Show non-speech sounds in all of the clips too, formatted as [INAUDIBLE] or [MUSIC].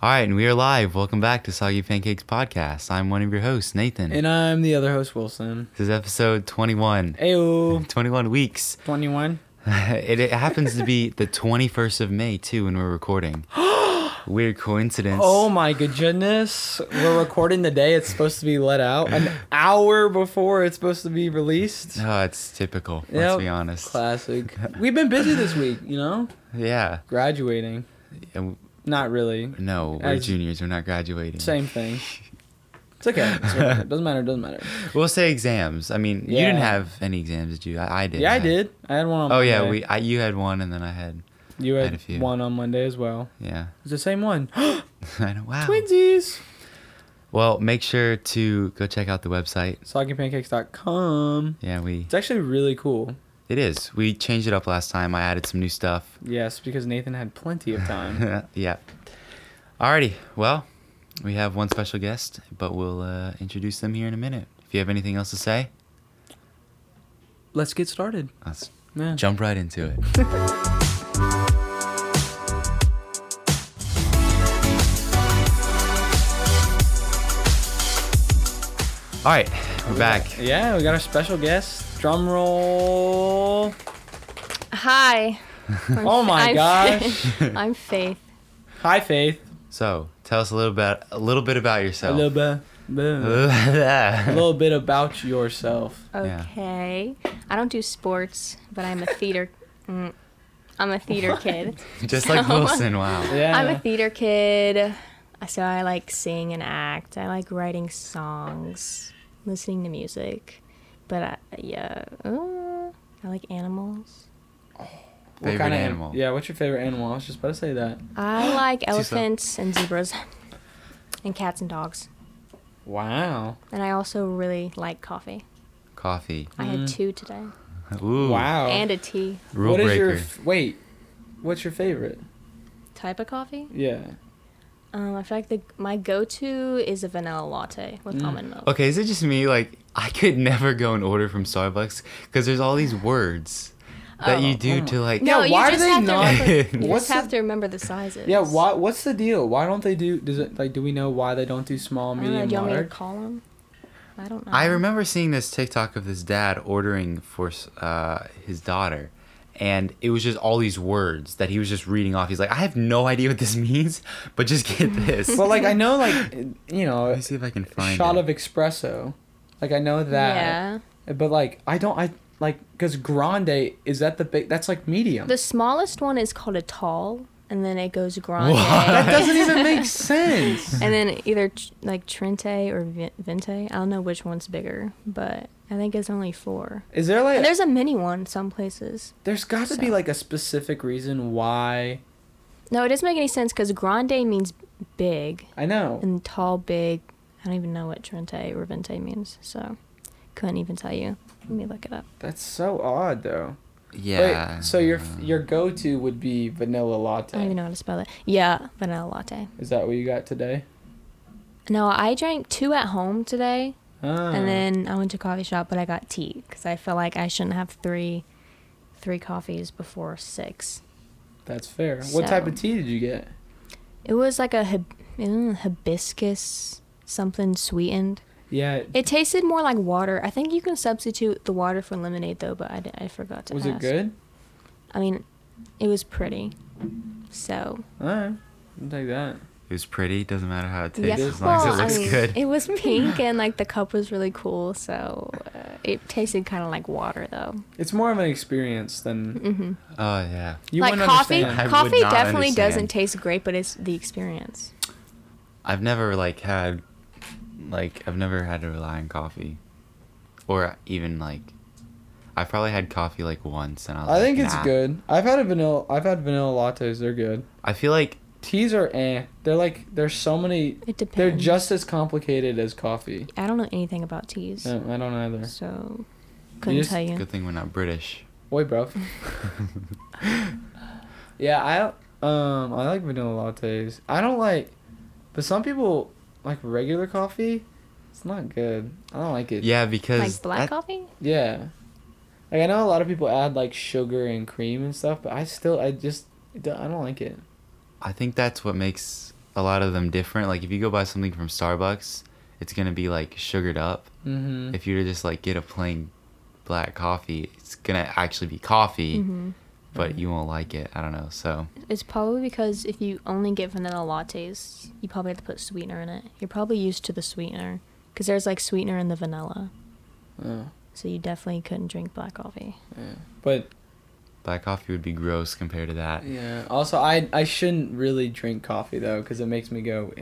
All right, and we are live. Welcome back to Soggy Pancakes Podcast. I'm one of your hosts, Nathan. And I'm the other host, Wilson. this is episode 21. Ayo. [LAUGHS] 21 weeks. 21. [LAUGHS] it, it happens to be the 21st of May, too, when we're recording. [GASPS] Weird coincidence. Oh my goodness. We're recording the day it's supposed to be let out. An [LAUGHS] hour before it's supposed to be released. Oh, it's typical. Let's Yep. be honest. Classic. We've been busy this week, you know? Yeah. Graduating. And Not really. no, we're As- juniors. We're not graduating. Same thing. [LAUGHS] It's okay. It's okay. Doesn't matter. Doesn't matter. We'll say exams. I mean, you didn't have any exams, did you? I, I did. Yeah, I did. I had one on Oh, yeah. We. I, you had one, and then I had. You I had, had a few. one on Monday as well. Yeah. It's the same one. [GASPS] [GASPS] I know. Wow. Twinsies. Well, make sure to go check out the website. Soggypancakes.com. Yeah, we. It's actually really cool. It is. We changed it up last time. I added some new stuff. Yes, because Nathan had plenty of time. [LAUGHS] yeah. Alrighty. Well, we have one special guest, but we'll uh, introduce them here in a minute. If you have anything else to say, Let's get started. let's Yeah. jump right into it. [LAUGHS] All right, we're back. Yeah, we got our special guest. Drum roll. Hi. [LAUGHS] Oh my I'm gosh. Faith. [LAUGHS] I'm Faith. Hi, Faith. So, tell us a little bit, a little bit about A yourself. little bit. [LAUGHS] A little bit about yourself. Yeah. Okay. I don't do sports, but I'm a theater. mm, I'm a theater kid. Just like So- Wilson. Wow. Yeah. I'm a theater kid. So I like sing and act. I like writing songs, listening to music. But I, yeah, uh, I like animals. What Favorite kinda animal? Yeah, what's your favorite animal? I was just about to say that. I [GASPS] like elephants and zebras, [LAUGHS] and cats and dogs. Wow. And I also really like coffee. Coffee. I had Mm. two today, Ooh. Wow. and a tea. Rule what is breaker. your f- wait? What's your favorite? Type of coffee? Yeah. Um, I feel like the my go-to is a vanilla latte with Mm. almond milk. Okay, is it just me? Like, I could never go and order from Starbucks because there's all these words that you Oh. do to like. Yeah, why do just they not- remember- [LAUGHS] you What's just have the- to remember the sizes. Yeah. Why? What's the deal? Why don't they do? Does it like? Do we know why they don't do small, I don't know. medium, Do you want me to large? call them? I don't know. I remember seeing this TikTok of this dad ordering for uh, his daughter, and it was just all these words that he was just reading off. He's like, I have no idea what this [LAUGHS] means, but just get [LAUGHS] this. Well, like I know, like you know, Let me see if I can find shot it. of espresso. Like I know that. Yeah. But like I don't I like because grande is that the big that's like medium. The smallest one is called a tall, and then it goes grande. that [LAUGHS] doesn't even make sense. and then either tr- like Trente or Vi- Venti. I don't know which one's bigger, but I think it's only four. Is there like And there's a mini one some places. there's got to be like a specific reason why No, it doesn't make any sense because grande means big, I know. and tall, big. I don't even know what Trente or Venti means, so couldn't even tell you. Let me look it up. That's so odd though. yeah. Wait, so your your go to would be vanilla latte. I don't even know how to spell it. Yeah, vanilla latte. Is that what you got today? No, I drank two at home today, Ah. and then I went to a coffee shop, but I got tea because I felt like I shouldn't have three, three coffees before six. that's fair. What type of tea did you get? It was like a hib- mm, hibiscus something sweetened. Yeah. It tasted more like water. I think you can substitute the water for lemonade though, but I, I forgot to Was it good? I mean, it was pretty. So All right. I'll take that. It was pretty. Doesn't matter how it tastes yeah, as long as it looks I mean, good. it was [LAUGHS] pink and like the cup was really cool. So uh, it tasted kind of like water though. It's more of an experience than hmm oh yeah. you like coffee, understand. Coffee definitely understand. doesn't taste great, but it's the experience. I've never like had, like I've never had to rely on coffee, or even like, I've probably had coffee like once, and I was I like, think it's nah. good. I've had a vanilla. I've had vanilla lattes. They're good. I feel like Teas are eh. They're like there's so many. It depends. They're just as complicated as coffee. I don't know anything about teas, No, I don't either. so couldn't just- tell you. good thing we're not British. Wait, bro. [LAUGHS] yeah, I um I like vanilla lattes. I don't like, but some people like regular coffee. It's not good. I don't like it. Yeah, because Like black that- coffee? Yeah. Like I know a lot of people add like sugar and cream and stuff, but I still I just I don't like it. I think that's what makes a lot of them different. Like if you go buy something from Starbucks, it's gonna be like sugared up. Mm-hmm. If you were to just like get a plain black coffee, it's gonna actually be coffee, hmm but you won't like it. I don't know. So It's probably because if you only get vanilla lattes, you probably have to put sweetener in it. You're probably used to the sweetener because there's like sweetener in the vanilla, Yeah, so you definitely couldn't drink black coffee. yeah. But black coffee would be gross compared to that. yeah. Also, I I shouldn't really drink coffee though because it makes me go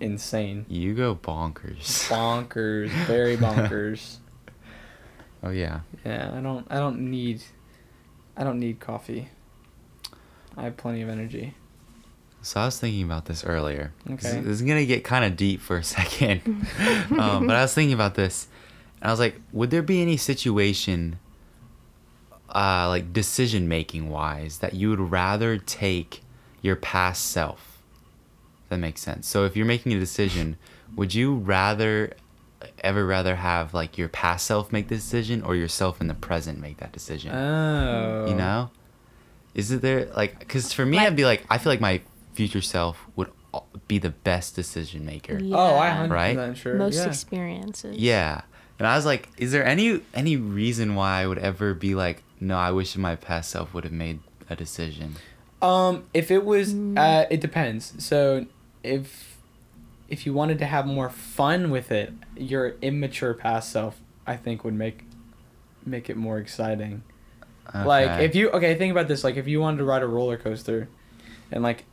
insane. You go bonkers. Bonkers, [LAUGHS] very bonkers. Oh yeah. Yeah, I don't I don't need I don't need coffee. I have plenty of energy. So I was thinking about this earlier. This- Okay. This is gonna get kind of deep for a second, [LAUGHS] um, but I was thinking about this, and I was like, would there be any situation, uh, like decision making wise, that you would rather take your past self? That makes sense. So if you're making a decision, would you rather, ever rather have like your past self make the decision, or yourself in the present make that decision? Oh. You know? Is it there like because for me Like- I'd be like I feel like my future self would be the best decision maker. Yeah. Oh, I hundred Right? sure. Most yeah. experiences. Yeah. And I was like, is there any any reason why I would ever be like, no, I wish my past self would have made a decision. Um, if it was, Mm. uh, it depends. So, if if you wanted to have more fun with it, your immature past self, I think, would make make it more exciting. Okay. Like if you okay, think about this. Like if you wanted to ride a roller coaster, and like,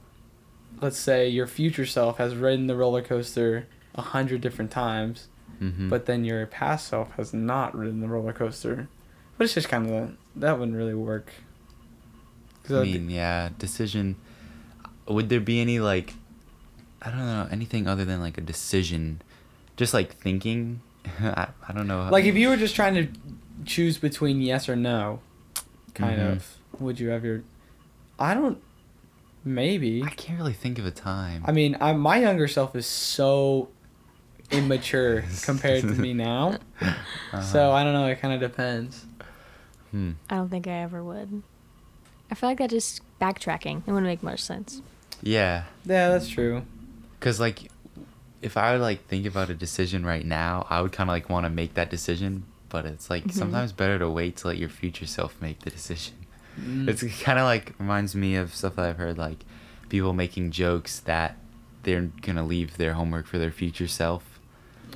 let's say your future self has ridden the roller coaster a hundred different times, Mhm. but then your past self has not ridden the roller coaster. But it's just kind of that wouldn't really work. I mean, yeah, decision. Would there be any like, I don't know, anything other than like a decision, just like thinking? [LAUGHS] I, I don't know. Like if you were just trying to choose between yes or no, kind Mhm. of, would you have your? I don't. Maybe. I can't really think of a time. I mean, I, my younger self is so immature [LAUGHS] compared to me now. Uh-huh. So I don't know. It kind of depends. Hmm. I don't think I ever would. I feel like that just backtracking. It wouldn't make much sense. Yeah, Yeah, that's true. Cause like, if I would like think about a decision right now, I would kind of like want to make that decision, but it's like Mhm. sometimes better to wait to let your future self make the decision. Mm. It's kind of like reminds me of stuff that I've heard, like people making jokes that they're gonna leave their homework for their future self,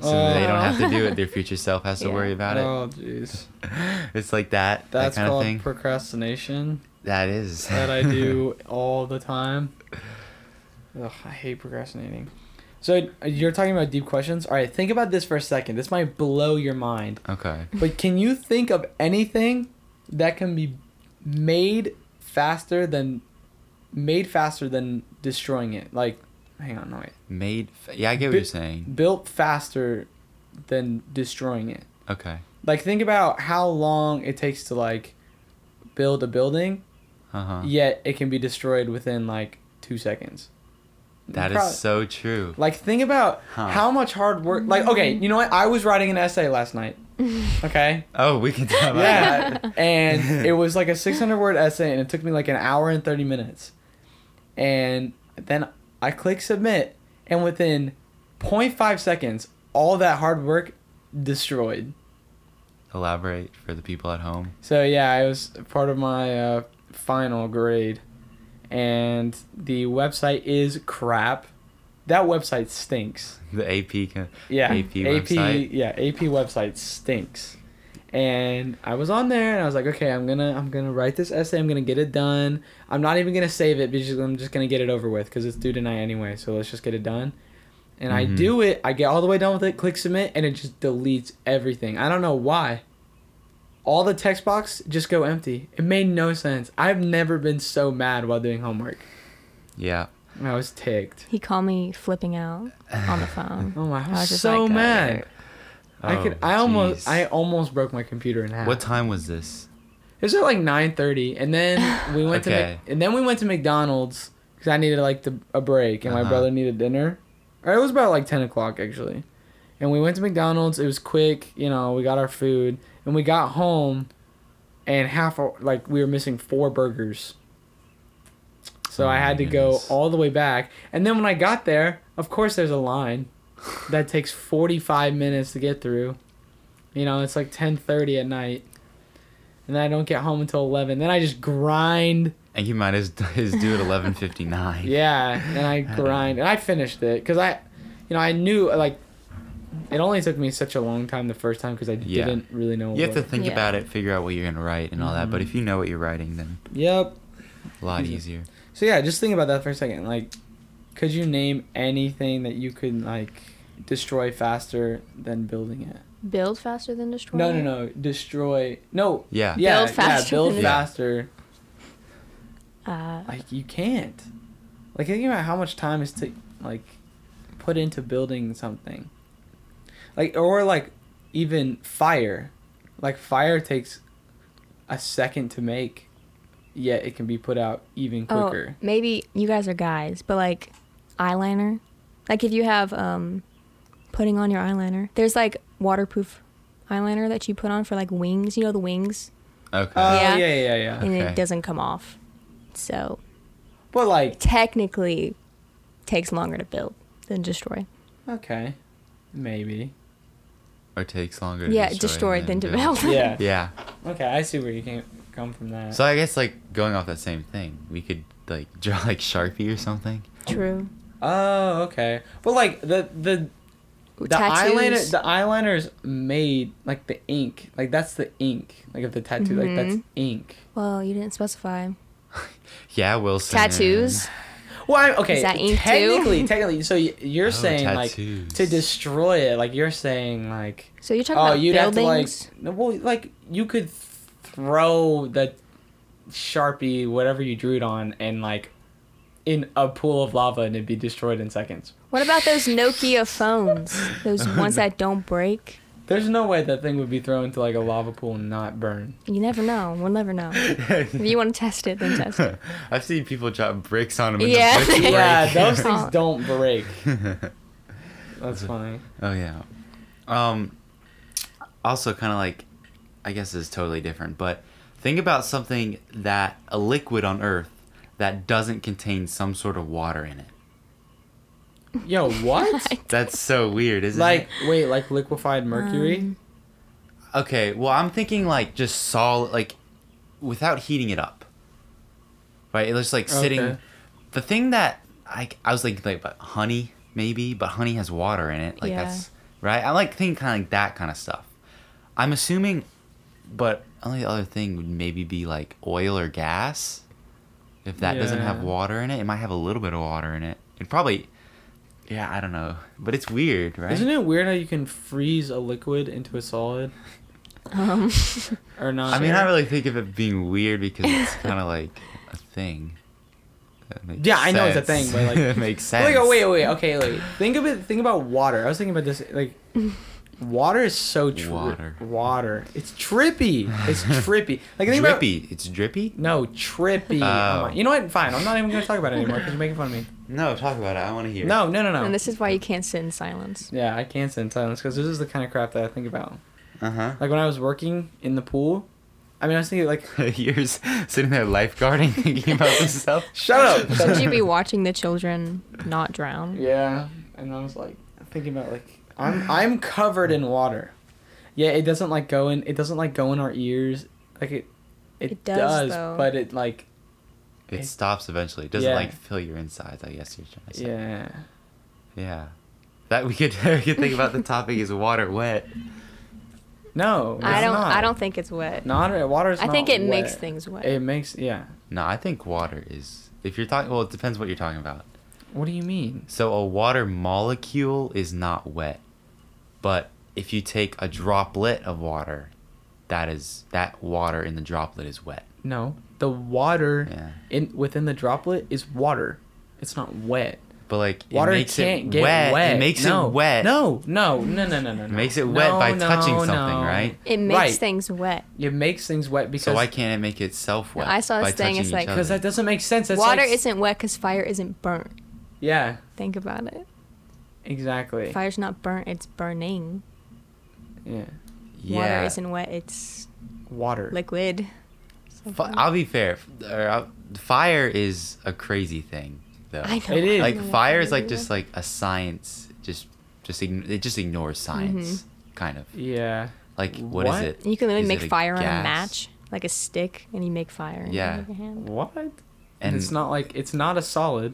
so that they don't have to do it. Their future self has to [LAUGHS] Yeah. worry about it. Oh, jeez. [LAUGHS] It's like that. That's that kind called of thing. procrastination. that is. that I do [LAUGHS] all the time. Ugh, I hate procrastinating. So you're talking about deep questions. All right, think about this for a second. This might blow your mind. Okay. But can you think of anything that can be made faster than made faster than destroying it? Like, hang on, no wait. Made. Fa- yeah, I get what you're saying. Built faster than destroying it. Okay. Like, think about how long it takes to like build a building, Uh huh. yet it can be destroyed within like two seconds. That is so true. Like think about Huh. how much hard work. Like okay, you know what? I was writing an essay last night. [LAUGHS] Okay. Oh, we can talk about that. Yeah, [LAUGHS] and it was like a 600 word essay, and it took me like an hour and 30 minutes. And then I click submit, and within 0.5 seconds, all that hard work destroyed. Elaborate for the people at home. So yeah, it was part of my uh, final grade, and the website is crap. That website stinks. [LAUGHS] The AP. Yeah, AP website. Yeah, AP website stinks. And I was on there, and I was like, okay, I'm gonna, I'm gonna write this essay. I'm gonna get it done. I'm not even gonna save it because I'm just gonna get it over with because it's due tonight anyway. So let's just get it done. And I Mhm. do it. I get all the way done with it. Click submit, and it just deletes everything. I don't know why. All the text box just go empty. It made no sense. I've never been so mad while doing homework. Yeah. I was ticked. He called me flipping out on the phone. [LAUGHS] Oh my! I I was, was just so like, mad. I could. Oh, I almost. I almost broke my computer in half. What time was this? It was at like nine thirty, and then [LAUGHS] we went to Okay. Mc- and then we went to McDonald's because I needed like the, a break, and my Uh-huh. brother needed dinner. Or it was about like ten o'clock actually, and we went to McDonald's. It was quick, you know. We got our food, and we got home, and half like we were missing four burgers. So Oh I had to go all the way back. And then when I got there, of course there's a line that takes 45 minutes to get through. You know, it's like 10:30 at night. And then I don't get home until 11. Then I just grind. And you might as [LAUGHS] do it eleven fifty nine. Yeah, and I [LAUGHS] grind. And I finished it cuz I you know, I knew like it only took me such a long time the first time cuz I Yeah. didn't really know You have to think Yeah. about it, figure out what you're gonna write and all that. But Mhm. if you know what you're writing, then Yep. a lot Easy. easier. So yeah, just think about that for a second. Like, could you name anything that you could like destroy faster than building it? Build faster than destroy. No, no, no. Destroy. No. Yeah. Yeah. Build faster Yeah. Build than- faster. Uh, Like you can't. Like think about how much time is to like put into building something. Like or like even fire. Like fire takes a second to make, yet it can be put out even oh, quicker. maybe you guys are guys, but like eyeliner, like if you have um, putting on your eyeliner, there's like waterproof eyeliner that you put on for like wings. You know the wings, Okay. Oh Yeah. yeah, yeah, yeah. yeah. and Okay. it doesn't come off. So But like technically, takes longer to build than destroy. Okay. Maybe. Or takes longer. To yeah, destroy, destroy than build. develop. [LAUGHS] Yeah. Yeah. Okay, I see where you can come from that. So I guess like going off that same thing, we could like [LAUGHS] draw like Sharpie or something. True. oh, okay. But like the the the Tattoos. eyeliner the eyeliner's made like the ink. Like that's the ink. Like of the tattoo. Like that's Mhm. ink. Well, you didn't specify. [LAUGHS] Yeah, Wilson. Tattoos. Well, I'm, okay. Is that ink too? technically, technically. So you're Oh, saying like to destroy it. Like you're saying like So you're talking oh about you'd have to like buildings. well like you could throw the sharpie whatever you drew it on and like in a pool of lava and it'd be destroyed in seconds. What about those Nokia phones? Those [LAUGHS] ones that don't break? There's no way that thing would be thrown into like a lava pool and not burn. You never know. We'll never know. [LAUGHS] If you want to test it, then test it. [LAUGHS] I've seen people drop bricks on them. Yeah. The bricks [LAUGHS] Yeah, those things don't break. That's funny. Oh yeah. Um also kind of like I guess it's totally different, but think about something that a liquid on earth that doesn't contain some sort of water in it. Yo, what? [LAUGHS] That's so weird, isn't like it? Like, wait, like liquefied mercury? Um, Okay, well I'm thinking like just solid like without heating it up. Right? It's just like sitting Okay. the thing that I I was thinking like about honey maybe, but honey has water in it. Like Yeah. that's right. I like thinking kind of like that kind of stuff. I'm assuming, but only other thing would maybe be like oil or gas. If that doesn't have water in it, it might have a little bit of water in it. It probably, yeah, I don't know, but it's weird, right? Isn't it weird how you can freeze a liquid into a solid um, or not? I mean, I really think of it being weird because it's kind of like a thing. That makes Yeah, I know it's a thing, but, like- it [LAUGHS] makes sense. Wait, oh, wait, wait. Okay, wait. Think of it. Think about water. I was thinking about this. Like, water is so tri- Water. Water. It's trippy. It's [LAUGHS] trippy. Like think about. It's drippy. no trippy. Oh. Oh You know what? Fine. I'm not even gonna talk about it anymore because you're making fun of me. No, talk about it. I want to hear. No, no, no, no. and this is why you can't sit in silence. yeah, I can't sit in silence because this is the kind of crap that I think about. Uh huh. Like when I was working in the pool. I mean, I was thinking like, [LAUGHS] You're sitting there lifeguarding, [LAUGHS] thinking about this stuff. shut up. Should up. you be watching the children not drown? Yeah, and I was like thinking about like I'm I'm covered in water. Yeah, it doesn't like go in. It doesn't like go in our ears. Like it, it, It does, does, but it like It stops eventually. It doesn't Yeah. like fill your insides. I guess you're trying to say. yeah. Yeah. That we could [LAUGHS] we could think about the topic is water wet. No, I don't. Not. I don't think it's wet. Not water is. I think not it makes things wet. It makes yeah. No, I think water is. If you're talking, well, it depends what you're talking about. What do you mean? So a water molecule is not wet, but if you take a droplet of water, that is that water in the droplet is wet. No, the water Yeah. in within the droplet is water. It's not wet. But like Water it makes can't it get wet. wet. It makes no. it wet. No, no, no, no, no, no. It makes it wet by No, touching no, something, no. right? it makes Right. things wet. It makes things wet because So why can't it make itself wet? I saw this by thing, it's touching like- each because that doesn't make sense. That's Water like, isn't wet because fire isn't burnt. Yeah, Think about it. Exactly. Fire's not burnt. It's burning. Yeah, yeah. Water isn't wet. It's water. liquid. Fi- I'll be fair. f- or I'll- Fire is a crazy thing, though. I know. It is. Like fire is like just like a science. Just just ign- it just ignores mm-hmm. science, kind of. Yeah. Like what is it? You can literally Is make it a fire on a match, like a stick, and you make fire. in Yeah. your hand. What? And And it's not like it's not a solid.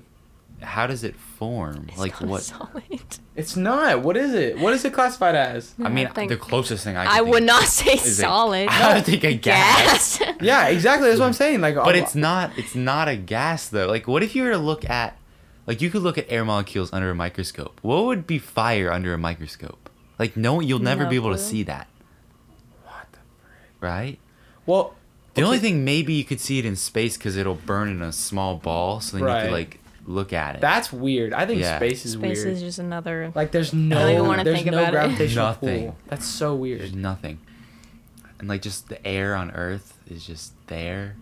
How does it form? It's like not what? Solid. It's not. What is it? What is it classified as? I mean, think- the closest thing I. I could would not say is a- solid. [LAUGHS] I would think a gas. Gas. Yeah, exactly. That's what I'm saying. Like, But oh, it's not. It's not a gas though. Like, what if you were to look at, like, you could look at air molecules under a microscope. What would be fire under a microscope? Like, no, you'll never No be able to see that, What the frick? right? Well, The only thing maybe you could see it in space because it'll burn in a small ball, so then you could like look at it. That's weird. I think Yeah. space is Space weird. is just another. like, there's don't no, even wanna there's think no about it. gravitational Nothing. pull. That's so weird. There's weird. nothing, and like just the air on Earth is just there,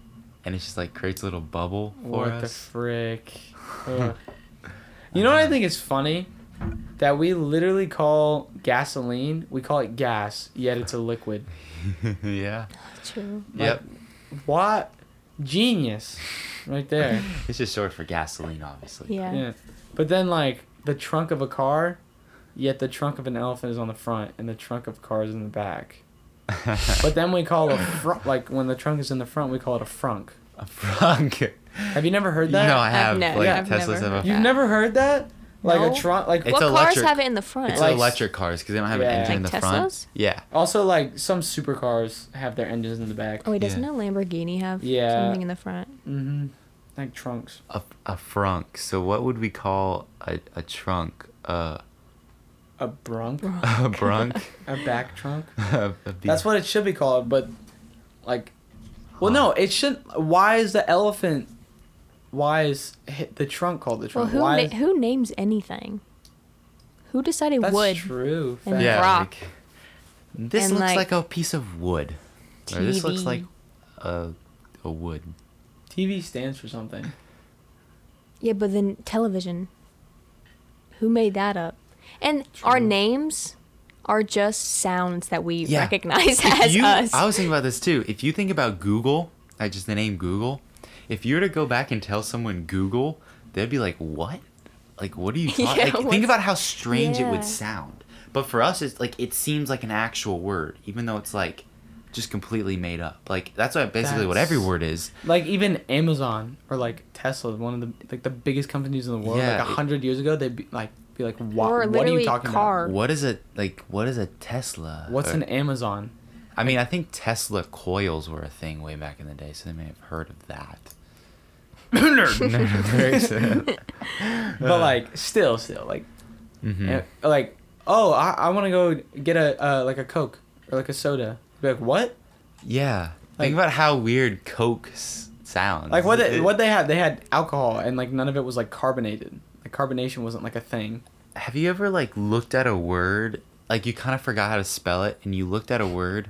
and it just like creates a little bubble for us. What the us. frick? [LAUGHS] Ugh. you know what I think is funny? That we literally call gasoline, we call it gas, yet it's a liquid. [LAUGHS] yeah. True. Yep. What? Genius. Right there. [LAUGHS] It's just short for gasoline, obviously. Yeah. Yeah. But then, like, the trunk of a car, yet the trunk of an elephant is on the front and the trunk of a car is in the back. [LAUGHS] But then we call a front, like, when the trunk is in the front, we call it a frunk. a frunk. Have you never heard that? No, I I've have. ne- like I've Teslas never have a. You've never heard that? Like No. a trunk, like It's what electric. cars have it in the front? It's Like- electric cars because they don't have Yeah. an engine in Like the front. Teslas? Yeah. also like some supercars have their engines in the back. Oh wait, doesn't Yeah. a Lamborghini have Yeah. something in the front? Mm-hmm. Like trunks. A, a frunk. So what would we call a, a trunk? Uh, A brunk. [LAUGHS] a brunk. [LAUGHS] A back trunk. [LAUGHS] A- a be- That's what it should be called, but like, well, no, it should. Why is the elephant? Why is the trunk called the trunk? Well, trunk? who why? na- is- who names anything? Who decided that's wood? true. and. Yeah. rock. like, this And, looks like, like, a piece of wood. Or this looks like a a wood. TV stands for something. Yeah, but then television. Who made that up? And our names are just sounds that we Yeah. recognize If [LAUGHS] as you, us. I was thinking about this too. If you think about Google, like just the name Google, if you were to go back and tell someone Google, they'd be like, "What? Like, what are you [LAUGHS] talking?" Yeah, like, think about how strange it would sound. But for us, it's like it seems like an actual word, even though it's like just completely made up. Like that's what basically what every word is. Like even Amazon or like Tesla, one of the like the biggest companies in the world. Yeah, like a hundred years ago, they'd be like, be like, what? What are you talking car. What is it like? What is a Tesla? What's Or- an Amazon? I mean, I think Tesla coils were a thing way back in the day, so they may have heard of that. [LAUGHS] Nerd. [LAUGHS] [LAUGHS] But like, still, still, like, Mhm. eh, like, oh, I, I want to go get a uh, like a Coke or like a soda. Be like, what? Yeah. Like- Think about how weird Coke s- sounds. Like what? They, what they had? They had alcohol and like none of it was like carbonated. Like carbonation wasn't like a thing. Have you ever like looked at a word, like you kind of forgot how to spell it, and you looked at a word,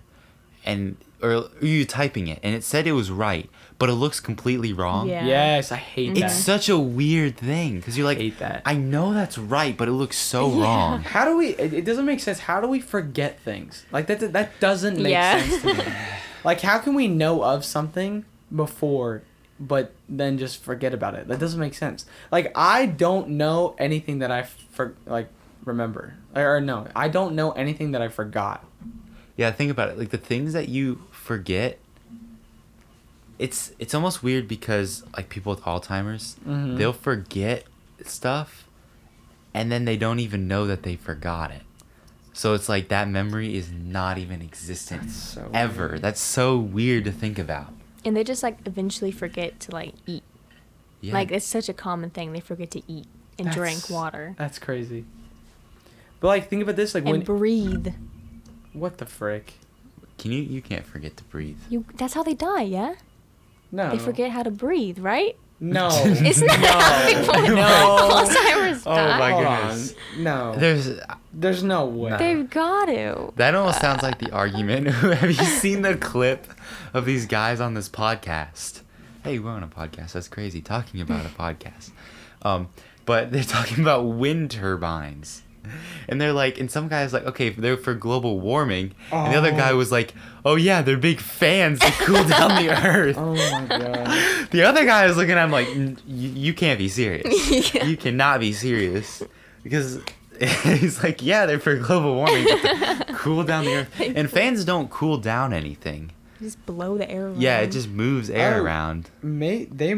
and or you typing it, and it said it was right, but it looks completely wrong. Yeah. Yes, I hate Mhm. that. It's such a weird thing because you're like, hate that. I know that's right, but it looks so Yeah. wrong. How do we? It, it doesn't make sense. How do we forget things? Like that. That doesn't make Yeah. sense to me. [LAUGHS] Like how can we know of something before, but then just forget about it? That doesn't make sense. Like I don't know anything that I for like remember or, or no, I don't know anything that I forgot. Yeah, think about it. Like the things that you forget. It's it's almost weird because like people with Alzheimer's, Mhm. they'll forget stuff, and then they don't even know that they forgot it. So it's like that memory is not even existent That's so ever. weird. That's so weird to think about. and they just like eventually forget to like eat. Yeah. Like it's such a common thing. They forget to eat and drink water That's crazy. But like think about this. Like when and breathe. What the frick? Can you you can't forget to breathe. You. That's how they die. Yeah. No. They forget how to breathe, right? No. [LAUGHS] Isn't that how people No. Alzheimer's Oh die? my Hold goodness. No. There's There's no way. No. They've got to. that almost sounds like the argument. [LAUGHS] Have you seen the clip of these guys on this podcast? Hey, we're on a podcast. That's crazy. Talking about a podcast. Um, but they're talking about wind turbines. [LAUGHS] and they're like, and some guy's like, okay, they're for global warming, and the other Oh. guy was like, oh yeah, they're big fans to cool [LAUGHS] down the earth. Oh my god. [LAUGHS] The other guy is looking at him like, "N- you, you can't be serious. Yeah. You cannot be serious. Because he's like, yeah, they're for global warming, but cool down the earth. And fans don't cool down anything. Just blow the air around. Yeah, it just moves air Oh. around. Mate, they.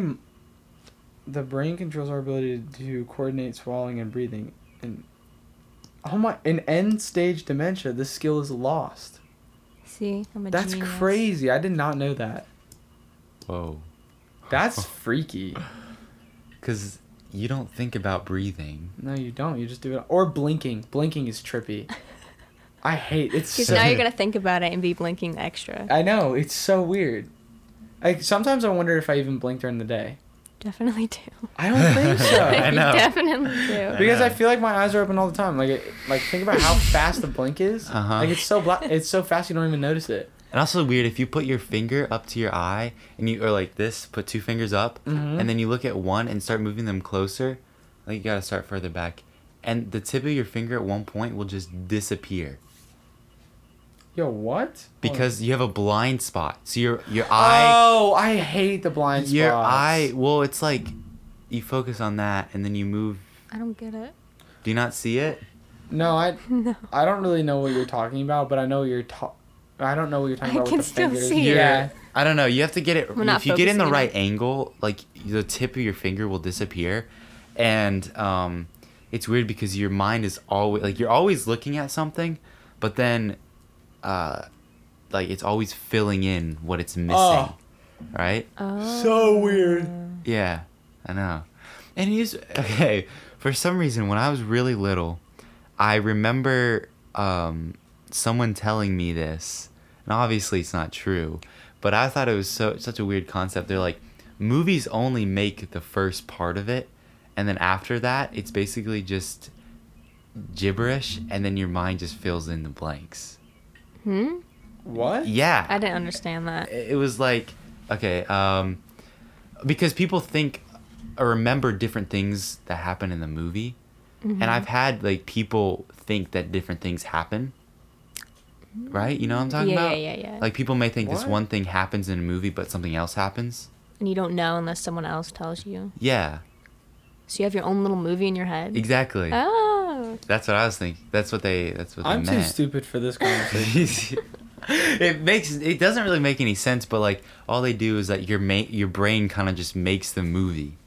The brain controls our ability to coordinate swallowing and breathing. And oh my! In end stage dementia, this skill is lost. See, I'm a That's genius. crazy. I did not know that. Whoa. That's [LAUGHS] freaky. Because you don't think about breathing. No, you don't. You just do it. Or blinking. Blinking is trippy. I hate it. it's. [LAUGHS] Because So, now you're gonna think about it and be blinking extra. I know it's so weird. Like sometimes I wonder if I even blink during the day. Definitely do. I don't think [LAUGHS] so. I know. Definitely do. because I know. feel like my eyes are open all the time. Like, it, like think about how [LAUGHS] fast the blink is. Uh-huh. Like it's so black. It's so fast you don't even notice it. And also weird if you put your finger up to your eye and you or like this, put two fingers up, Mhm. and then you look at one and start moving them closer. Like you gotta start further back, and the tip of your finger at one point will just disappear Yo, what? because you have a blind spot. So your your eye, Oh, I hate the blind spot. your eye. Well, it's like you focus on that and then you move. I don't get it. Do you not see it? No, I [LAUGHS] No. I don't really know what you're talking about, but I know you're ta- I don't know what you're talking I about I can with the still fingers. see it. yeah. I don't know. You have to get it. We're not if you get in the right enough. angle, like the tip of your finger will disappear, and um, it's weird because your mind is always like you're always looking at something, but then, uh, like it's always filling in what it's missing, Oh. right? Oh. So weird. Yeah, I know. And he's [LAUGHS] okay. For some reason, when I was really little, I remember um, someone telling me this, and obviously it's not true, but I thought it was so such a weird concept. They're like, movies only make the first part of it, and then after that, it's basically just gibberish, and then your mind just fills in the blanks. Hmm. What? Yeah, I didn't understand that. it was like okay um because people think or remember different things that happen in the movie and i've had like people think that different things happen right you know what i'm talking yeah, about yeah, yeah, yeah. like people may think this one thing happens in a movie but something else happens and you don't know unless someone else tells you. yeah So you have your own little movie in your head. exactly Oh. [LAUGHS] that's what i was thinking that's what they that's what I'm they too meant stupid for this [LAUGHS] conversation. it makes it doesn't really make any sense but like all they do is that your ma- your brain kind of just makes the movie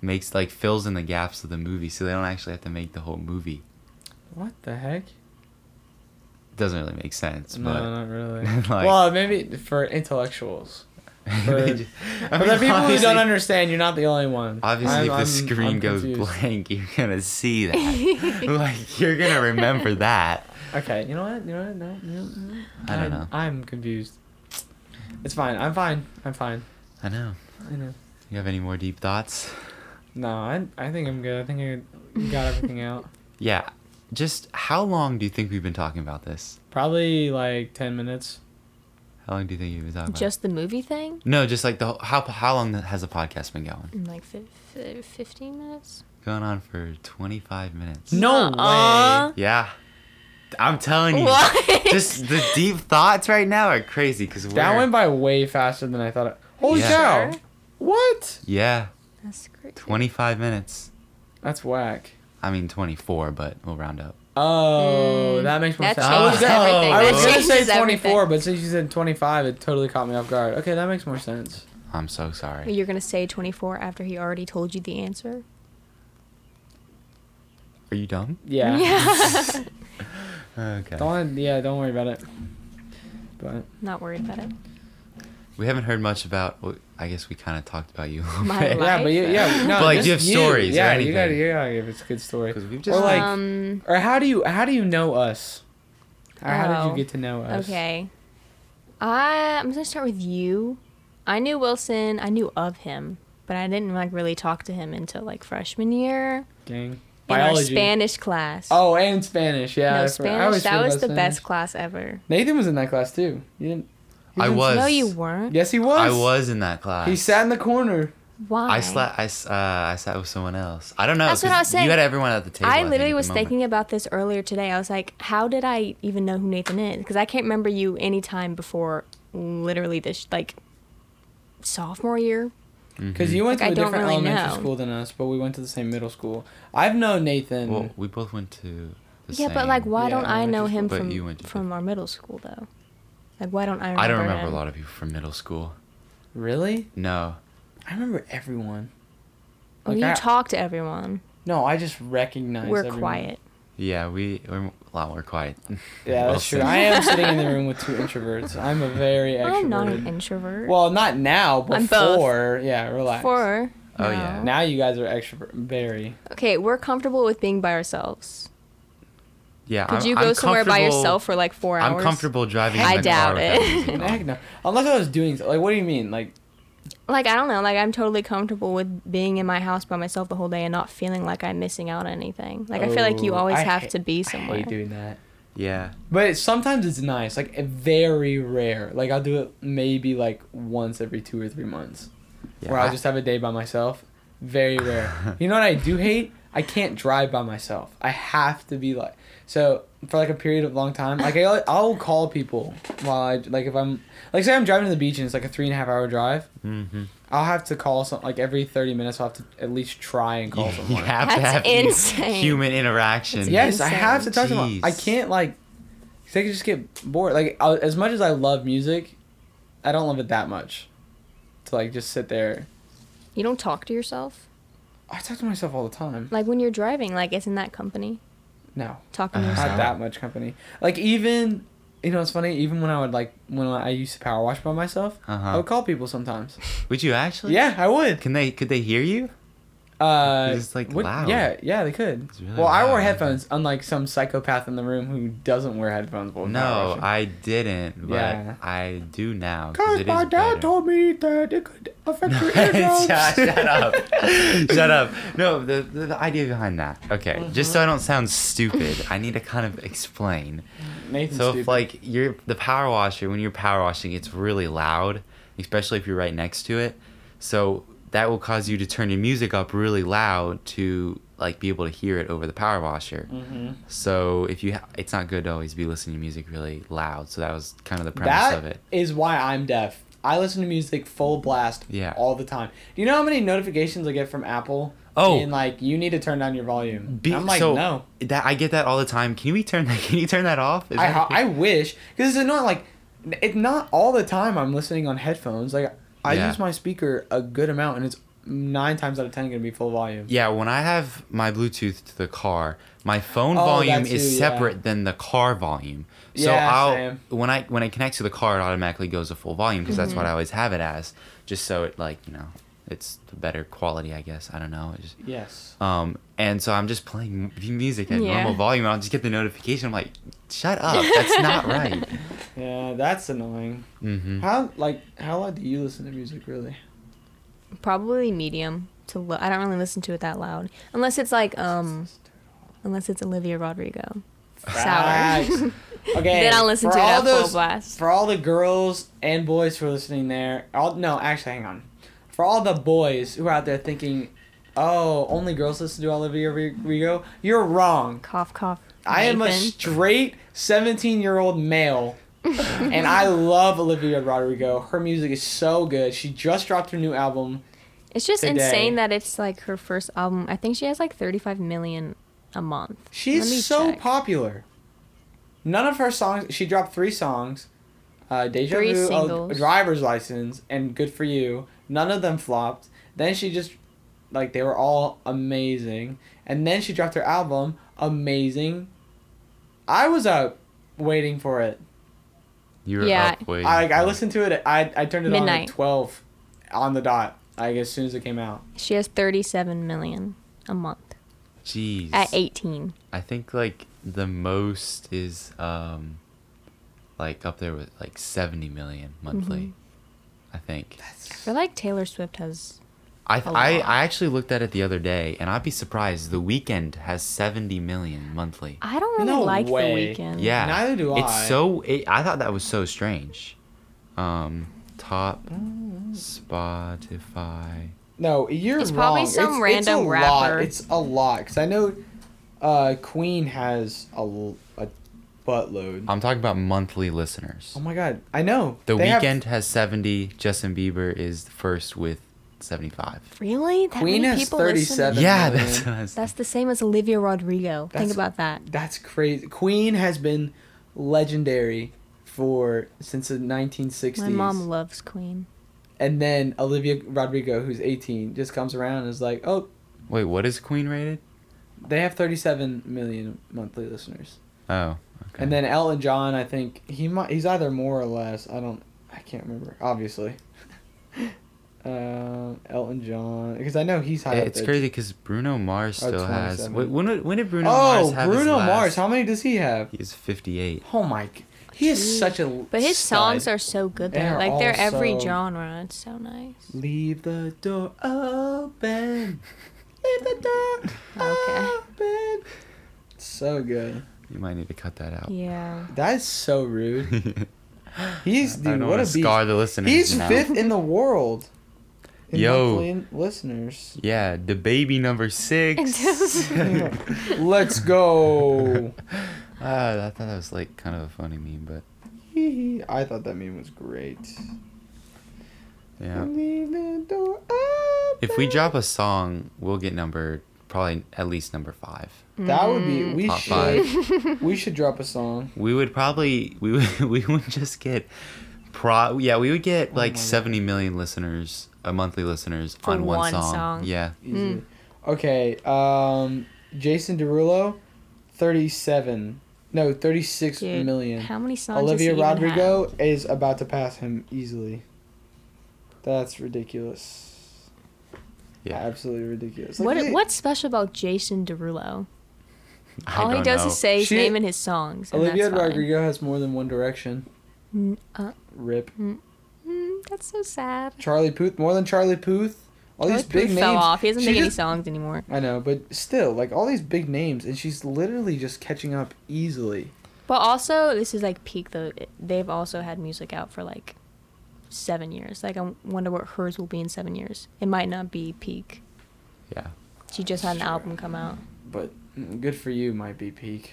makes like fills in the gaps of the movie so they don't actually have to make the whole movie what the heck? doesn't really make sense No, but not really. [LAUGHS] like- well, maybe for intellectuals. For, [LAUGHS] They just- I for the people who don't understand, you're not the only one. obviously I'm- if the I'm- screen I'm goes blank you're gonna see [LAUGHS] that like you're gonna remember that Okay, you know what? You know what? No, no, no. I don't I'm- know. I'm confused. It's fine. I'm fine. I'm fine. i know I know. you have any more deep thoughts No, I I think I'm good. I think I got everything out. yeah just how long do you think we've been talking about this Probably like ten minutes. How long do you think you've been talking about Just the movie thing? no just like the whole- how how long has the podcast been going like fif- fif- 15 minutes? going on for 25 minutes. No Nuh-uh. way. Yeah. I'm telling you. What? Just the deep thoughts right now are crazy because That went by way faster than I thought. It, holy Yeah. cow! Sure. What? Yeah. That's crazy. 25 minutes. That's whack. I mean 24, but we'll round up. Oh, Mm, that makes more that sense. I was changes gonna, everything. I was gonna say 24, everything. but since you said 25, it totally caught me off guard. Okay, that makes more sense. I'm so sorry. You're gonna say 24 after he already told you the answer? Are you dumb? Yeah. [LAUGHS] Yeah. [LAUGHS] Okay. Don't yeah, don't worry about it. But Not worried about it. We haven't heard much about. Well, I guess we kind of talked about you. a little My bit. life. yeah, but you, yeah, no. But, like, do you have stories or Yeah, you anything? gotta, you gotta give us a good story. 'Cause we've Or just like, um, or how do you how do you know us? Or how did Oh, you get to know us? okay. I, I'm gonna start with you. I knew Wilson. I knew of him, but I didn't like really talk to him until like freshman year Gang. in our Biology. Spanish class. Oh, and Spanish. Yeah. no I I Spanish. That was about the best class ever. Nathan was in that class too. You didn't. He I was. No, you weren't. Yes, he was. I was in that class. He sat in the corner. Why? I sat. I, s- uh, I sat with someone else. I don't know. That's what I 'cause was saying. You had everyone at the table. I think, literally at the was thinking about this earlier today. I was like, how did I even know who Nathan is? Because I can't remember you any time before literally this like sophomore year. Because you went Like, to a different really elementary know. school than us, but we went to the same middle school. I've known Nathan. Well, we both went to. The yeah, but like, why Yeah, don't I know him school. From you went to from our middle school though? Like, why don't I? Remember I don't remember him? a lot of people from middle school. really? No. I remember everyone. Well, Like, you I- talk to everyone. No, I just recognize. We're everyone. quiet. Yeah, we we're a lot more quiet. [LAUGHS] Yeah, [LAUGHS] that's true. I am [LAUGHS] sitting in the room with two introverts. I'm a very extroverted. I'm not an introvert. Well, not now. I'm both. Before, yeah, relax. Before. Oh, yeah. Now you guys are extrovert. Very. Okay, we're comfortable with being by ourselves. Yeah. Could I'm, you I'm go somewhere by yourself for like four hours? I'm comfortable driving. I doubt it. [LAUGHS] Heck no. Unless I was doing. Like, what do you mean? Like, Like I don't know. Like I'm totally comfortable with being in my house by myself the whole day and not feeling like I'm missing out on anything. Like I feel like you oh, always I have hate- to be I somewhere. hate doing that. Yeah. But sometimes it's nice. Like, eh, very rare. Like, I'll do it maybe like once every two or three months. Yeah. where I'll I- just have a day by myself. Very rare. [LAUGHS] you know what I do hate? I can't drive by myself. I have to be like so for like a period of long time. Like I'll, I'll call people while I like if I'm like say I'm driving to the beach and it's like a three and a half hour drive. Mhm. I'll have to call some like every thirty minutes. I'll have to at least try and call You, someone. you [LAUGHS] have to have insane. human interaction. That's yes, I have to talk to someone. I can't like. Cause I could just get bored. Like I, as much as I love music, I don't love it that much. To like just sit there. You don't talk to yourself? I talk to myself all the time. Like when you're driving, like isn't that company? No. Talking to not that much company. Like even, you know, it's funny. Even when I would like when I used to power wash by myself, I Uh-huh. would call people sometimes. Would you actually? Yeah, I would. Can they? Could they hear you? Uh, It's, like, what- loud. Yeah, yeah, they could. It's really well, I loud, wore headphones, unlike some psychopath in the room who doesn't wear headphones. while No. I didn't, but Yeah. I do now. Cause my dad better. told me that it could affect your eardrums. [LAUGHS] shut, shut up. [LAUGHS] [LAUGHS] shut up. No, the, the, the idea behind that. Okay, just so I don't sound stupid, I need to kind of explain. Nathan's so stupid. if like you're the power washer, when you're power washing, it's really loud, especially if you're right next to it. So that will cause you to turn your music up really loud to like be able to hear it over the power washer. Mhm. So if you, ha- it's not good to always be listening to music really loud. So that was kind of the premise of That it. is why I'm deaf. I listen to music full blast Yeah. all the time. Do you know how many notifications I get from Apple? Oh. And like, you need to turn down your volume. Be- I'm like, so no. That I get that all the time. Can we turn that? [LAUGHS] Can you turn that off? Is I, that- I wish. Because it's not like, it's not all the time I'm listening on headphones. Like, I Yeah. use my speaker a good amount and it's nine times out of ten going to be full volume. Yeah, when I have my Bluetooth to the car, my phone Oh, volume that is too, yeah. separate than the car volume. So Yeah, I'll same. when I when it connects to the car, it automatically goes to full volume because that's what I always have it as, just so it like you know, it's the better quality, I guess. I don't know. Just, Yes. um, and so I'm just playing music at Yeah. normal volume. and I'll just get the notification. I'm like, shut up, that's not right. [LAUGHS] Yeah, that's annoying. hmm How, like, how loud do you listen to music, really? Probably medium to lo- I don't really listen to it that loud. Unless it's like um unless it's Olivia Rodrigo. Facts. Sour. [LAUGHS] Okay. then I'll listen for to it all at full those- blast. For all the girls and boys who are listening there, all no, actually, hang on. For all the boys who are out there thinking, "Oh, only girls listen to Olivia Rodrigo," you're wrong. Cough cough. I am a straight 17 year old male, and I love Olivia Rodrigo. Her music is so good. She just dropped her new album. It's just today. insane that it's like her first album. I think she has like 35 million a month. She's so check. popular. None of her songs. She dropped three songs. Uh, Deja Three Vu, singles. Driver's License, and Good for You. None of them flopped. Then she just, like, they were all amazing. And then she dropped her album, Amazing. I was up waiting for it. You were Yeah. up waiting I I listened to it. I I turned it on at Midnight. twelve, on the dot. Like as soon as it came out. She has 37 million a month Jeez. at 18. I think like the most is um like up there with like 70 million monthly. Mm-hmm. I think. I feel like Taylor Swift has I, a I lot. I actually looked at it the other day and I'd be surprised the Weeknd has 70 million monthly. I don't really No like way. the Weeknd. Yeah. Neither do I. It's so it, I thought that was so strange. Um top. Spotify No, you're It's probably wrong. some it's, random it's a rapper. Lot. It's a lot because I know uh, Queen has a, l- a buttload. I'm talking about monthly listeners. oh my god, I know. The They have- Weeknd has 70. Justin Bieber is first with 75. Really? That Queen many has people listen? 37. Yeah, million. that's what That's the same as Olivia Rodrigo. That's- Think about that. That's crazy. Queen has been legendary for since the 1960s. My mom loves Queen. and then Olivia Rodrigo, who's 18, just comes around and is like, "Oh, Wait, what is Queen rated? they have 37 million monthly listeners." Oh, okay. And then Elton John, I think he might he's either more or less. I don't I can't remember. Obviously. [LAUGHS] uh, Elton John because I know he's high. Yeah, it's there. crazy because Bruno Mars Oh, still has. Wait, when, did- when did Bruno oh, Mars have his Bruno last- Mars. How many does he have? He is 58. Oh my! g- He is Jeez. such a. But his stud. songs are so good They though. are Like they're all every so- genre. It's so nice. Leave the door open. [LAUGHS] Leave the door Okay. open. So good. You might need to cut that out. Yeah. That's so rude. [LAUGHS] He's I dude. don't What wanna a beast. scar the listeners. He's now. fifth in the world. In Yo. listeners. Yeah, the baby number six. [LAUGHS] Let's go. [LAUGHS] Ah, I thought that was like kind of a funny meme, but I thought that meme was great. yeah. Leave the door If we drop a song, we'll get number probably at least number five. that would be we Top should [LAUGHS] we should drop a song. We would probably we would we would just get pro yeah we would get Oh like my God. 70 million listeners, uh, monthly listeners For on one, one song. song. Yeah. Easily. Okay. Um, Jason Derulo, thirty-seven. No, thirty-six Dude, million. How many songs? Olivia does he even Rodrigo have? is about to pass him easily. That's ridiculous. Yeah. Absolutely ridiculous. What they- What's special about Jason Derulo? [LAUGHS] I All he don't does know. is say his She- name in his songs. Olivia. Rodrigo has more than one direction. Mm, uh, Rip. mm, that's so sad. Charlie Puth, more than Charlie Puth. All these Charlie big Puth names. fell off. He doesn't She make any songs anymore. I know, but still, like all these big names, and she's literally just catching up easily. But also, this is like peak though. They've also had music out for like seven years. Like I wonder what hers will be in seven years. It might not be peak. Yeah. She just had an Sure. album come out. But mm, good for you might be peak.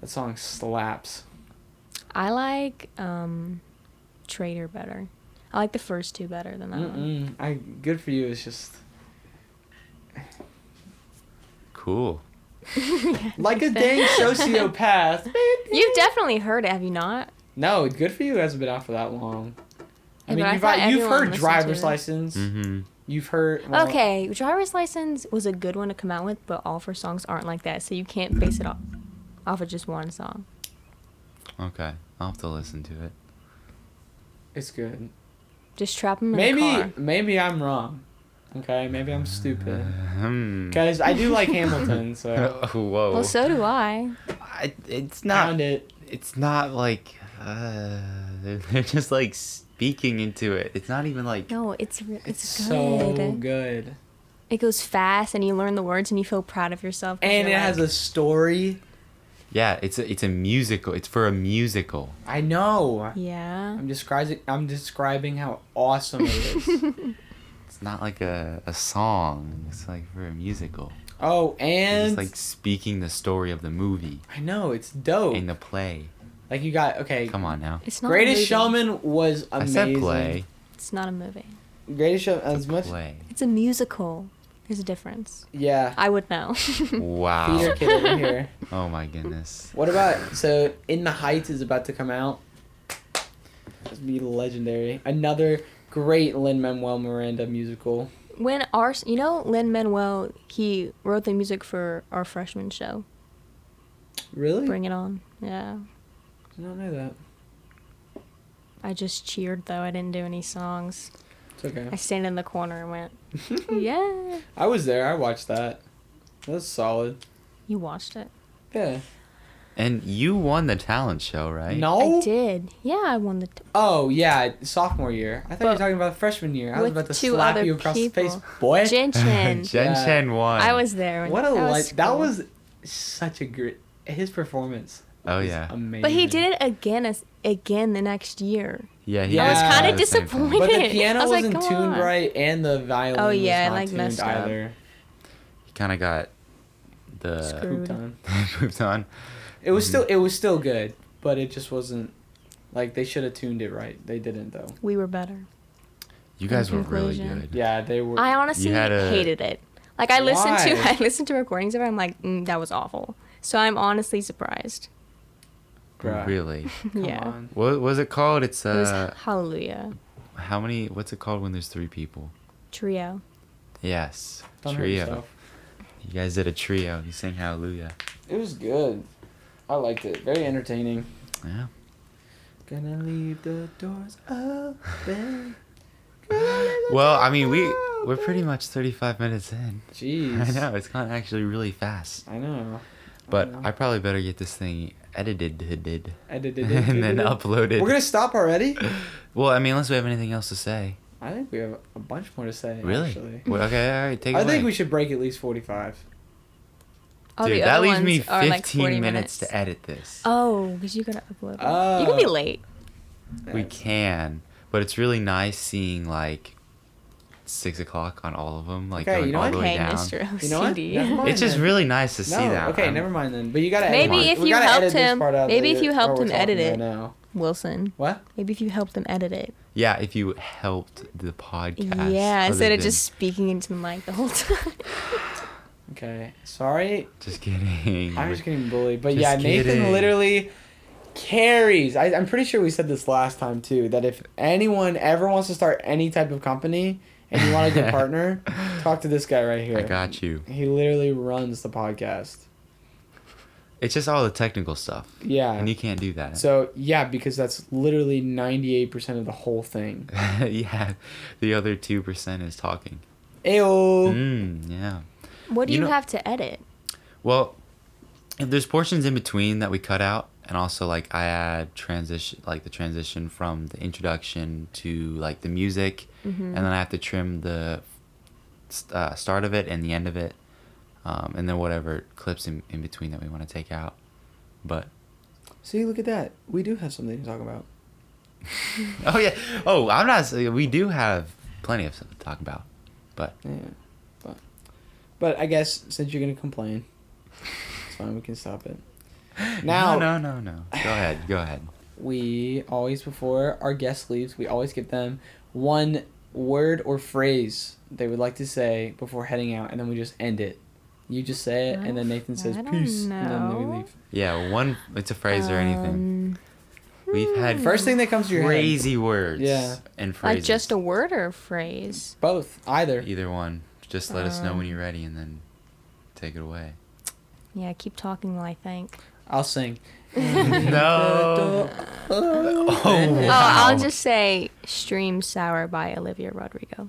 That song slaps. I like um, Traitor better. I like the first two better than that one. Mm-mm. I good for you It's just Cool. [LAUGHS] like a dang sociopath. [LAUGHS] You've definitely heard it, have you not? No, good for you hasn't been out for that long. I Yeah, mean, but I you've, thought you've everyone heard listened driver's to it. license. Mm-hmm. You've heard. well, okay, driver's license was a good one to come out with, but all of her songs aren't like that, so you can't base it off off of just one song. Okay. I'll have to listen to it. It's good. Just trap them in Maybe the car. maybe I'm wrong. Okay, maybe I'm stupid. Hmm. Because I do like Hamilton, so [LAUGHS] Whoa. Well, so do I. I, it's not. found it. It's not like. Uh, they're, [LAUGHS] they're just like speaking into it. It's not even like. No, it's re- It's, it's, so good. good. It goes fast, and you learn the words, and you feel proud of yourself. And it you're has a story. Yeah, it's a it's a musical. It's for a musical. I know. Yeah. I'm describing. I'm describing how awesome it is. [LAUGHS] It's not like a, a song. It's like for a musical. oh, and it's like speaking the story of the movie I know it's dope. in the play. like you got okay. Come on now. It's not. Greatest a movie. Showman was amazing. I said play. It's not a movie. Greatest Showman as It's a much. play. It's a musical. There's a difference. Yeah. I would know. [LAUGHS] Wow. Theater kid over here. [LAUGHS] Oh my goodness. What about so In the Heights is about to come out. It's be legendary. Another great Lin Manuel Miranda musical. when our, you know, Lin Manuel, he wrote the music for our freshman show. Really? Bring it on. Yeah. I don't know that. I just cheered though. I didn't do any songs. It's okay. I stand in the corner and went, [LAUGHS] "Yeah." I was there. I watched that. That was solid. You watched it. Yeah. And you won the talent show, right? No. I did. Yeah, I won the. T- Oh yeah, sophomore year. I thought you were talking about freshman year. I was about to two slap other you across the face, people. boy. Jin [LAUGHS] Chen. Jen Yeah. Chen won. I was there. When, what a that like. was That cool. was such a great. His performance Oh yeah. amazing. But he did it again as again the next year. Yeah, he I was kinda the disappointed. But the [LAUGHS] I piano was wasn't come tuned on. right, and the violin. Oh, yeah, was not like, tuned messed up. either. He kind of got the Screwed. Pooped on. [LAUGHS] moved on. It was Mhm. still it was still good, but it just wasn't like they should have tuned it right. They didn't though. We were better. You guys were really good. Yeah, they were. I honestly a- hated it. Like I listened to [LAUGHS] I listened to recordings of it. I'm like, mm, that was awful. So I'm honestly surprised. Bruh. Really. [LAUGHS] Come yeah. on. What was it called? It's It was uh, Hallelujah how many? What's it called when there's three people? trio. Yes, Don't trio. You guys did a trio. You sang Hallelujah. It was good. I liked it. Very entertaining. Yeah. Gonna leave the doors open. [LAUGHS] Well, I mean, we we're pretty much 35 minutes in. Jeez. [LAUGHS] I know it's gone actually really fast. I know. But know. I probably better get this thing edited, edited, Edited. [LAUGHS] and then uploaded. We're gonna stop already. [LAUGHS] Well, I mean, unless we have anything else to say. I think we have a bunch more to say. Really? Actually. Well, okay, all right, take it I away. think we should break at least forty-five. All Dude, that leaves me ones are, like, 15 minutes, to edit this. Oh, because you gotta upload. it. you can be Oh. late. We can, but it's really nice seeing like six o'clock on all of them, like Okay, going you know all what? the way Okay, down. Mr. You know what? [LAUGHS] Mind. It's just then. really nice to see no, that. Okay, I'm- never mind then. But you gotta Maybe edit. if we you helped this him- part out maybe if you helped him edit it. now. Wilson. What? Maybe if you helped them edit it. Yeah, if you helped the podcast. yeah, instead of just speaking into the mic the whole time. [LAUGHS] Okay. Sorry. Just kidding. I'm just getting bullied. But Just yeah, Nathan kidding. literally carries. I, I'm pretty sure we said this last time too. That if anyone ever wants to start any type of company and you want a good [LAUGHS] partner, talk to this guy right here. I got you. He literally runs the podcast. It's just all the technical stuff, Yeah. and you can't do that. So yeah, because that's literally 98% of the whole thing. [LAUGHS] yeah, the other two percent is talking. Ayo. Mm, yeah. what do You you, know- have to edit? Well, if there's portions in between that we cut out, and also like I add transition, like the transition from the introduction to like the music, Mhm. and then I have to trim the uh, start of it and the end of it, um, and then whatever clips in, in between that we want to take out. But See, look at that. We do have something to talk about. [LAUGHS] oh yeah, oh I'm not. We do have plenty of stuff to talk about, but Yeah. But, but I guess since you're gonna complain, it's fine. We can stop it. [LAUGHS] Now- no, no, no, no. Go ahead, go ahead. [SIGHS] We always before our guest leaves, we always give them one word or phrase they would like to say before heading out, and then we just end it. You just say it, and then Nathan says I don't peace, and then we leave. Yeah, one. It's a phrase or anything. Um, We've had First thing that comes to your head. crazy words. Yeah. And phrases. Like just a word or a phrase? Both, either. Either one. Just let us know when Um, you're ready and then take it away. Yeah, keep talking while I think. I'll sing. [LAUGHS] No. Oh, [LAUGHS] Oh, Oh, I'll just say Stream Sour by Olivia Rodrigo.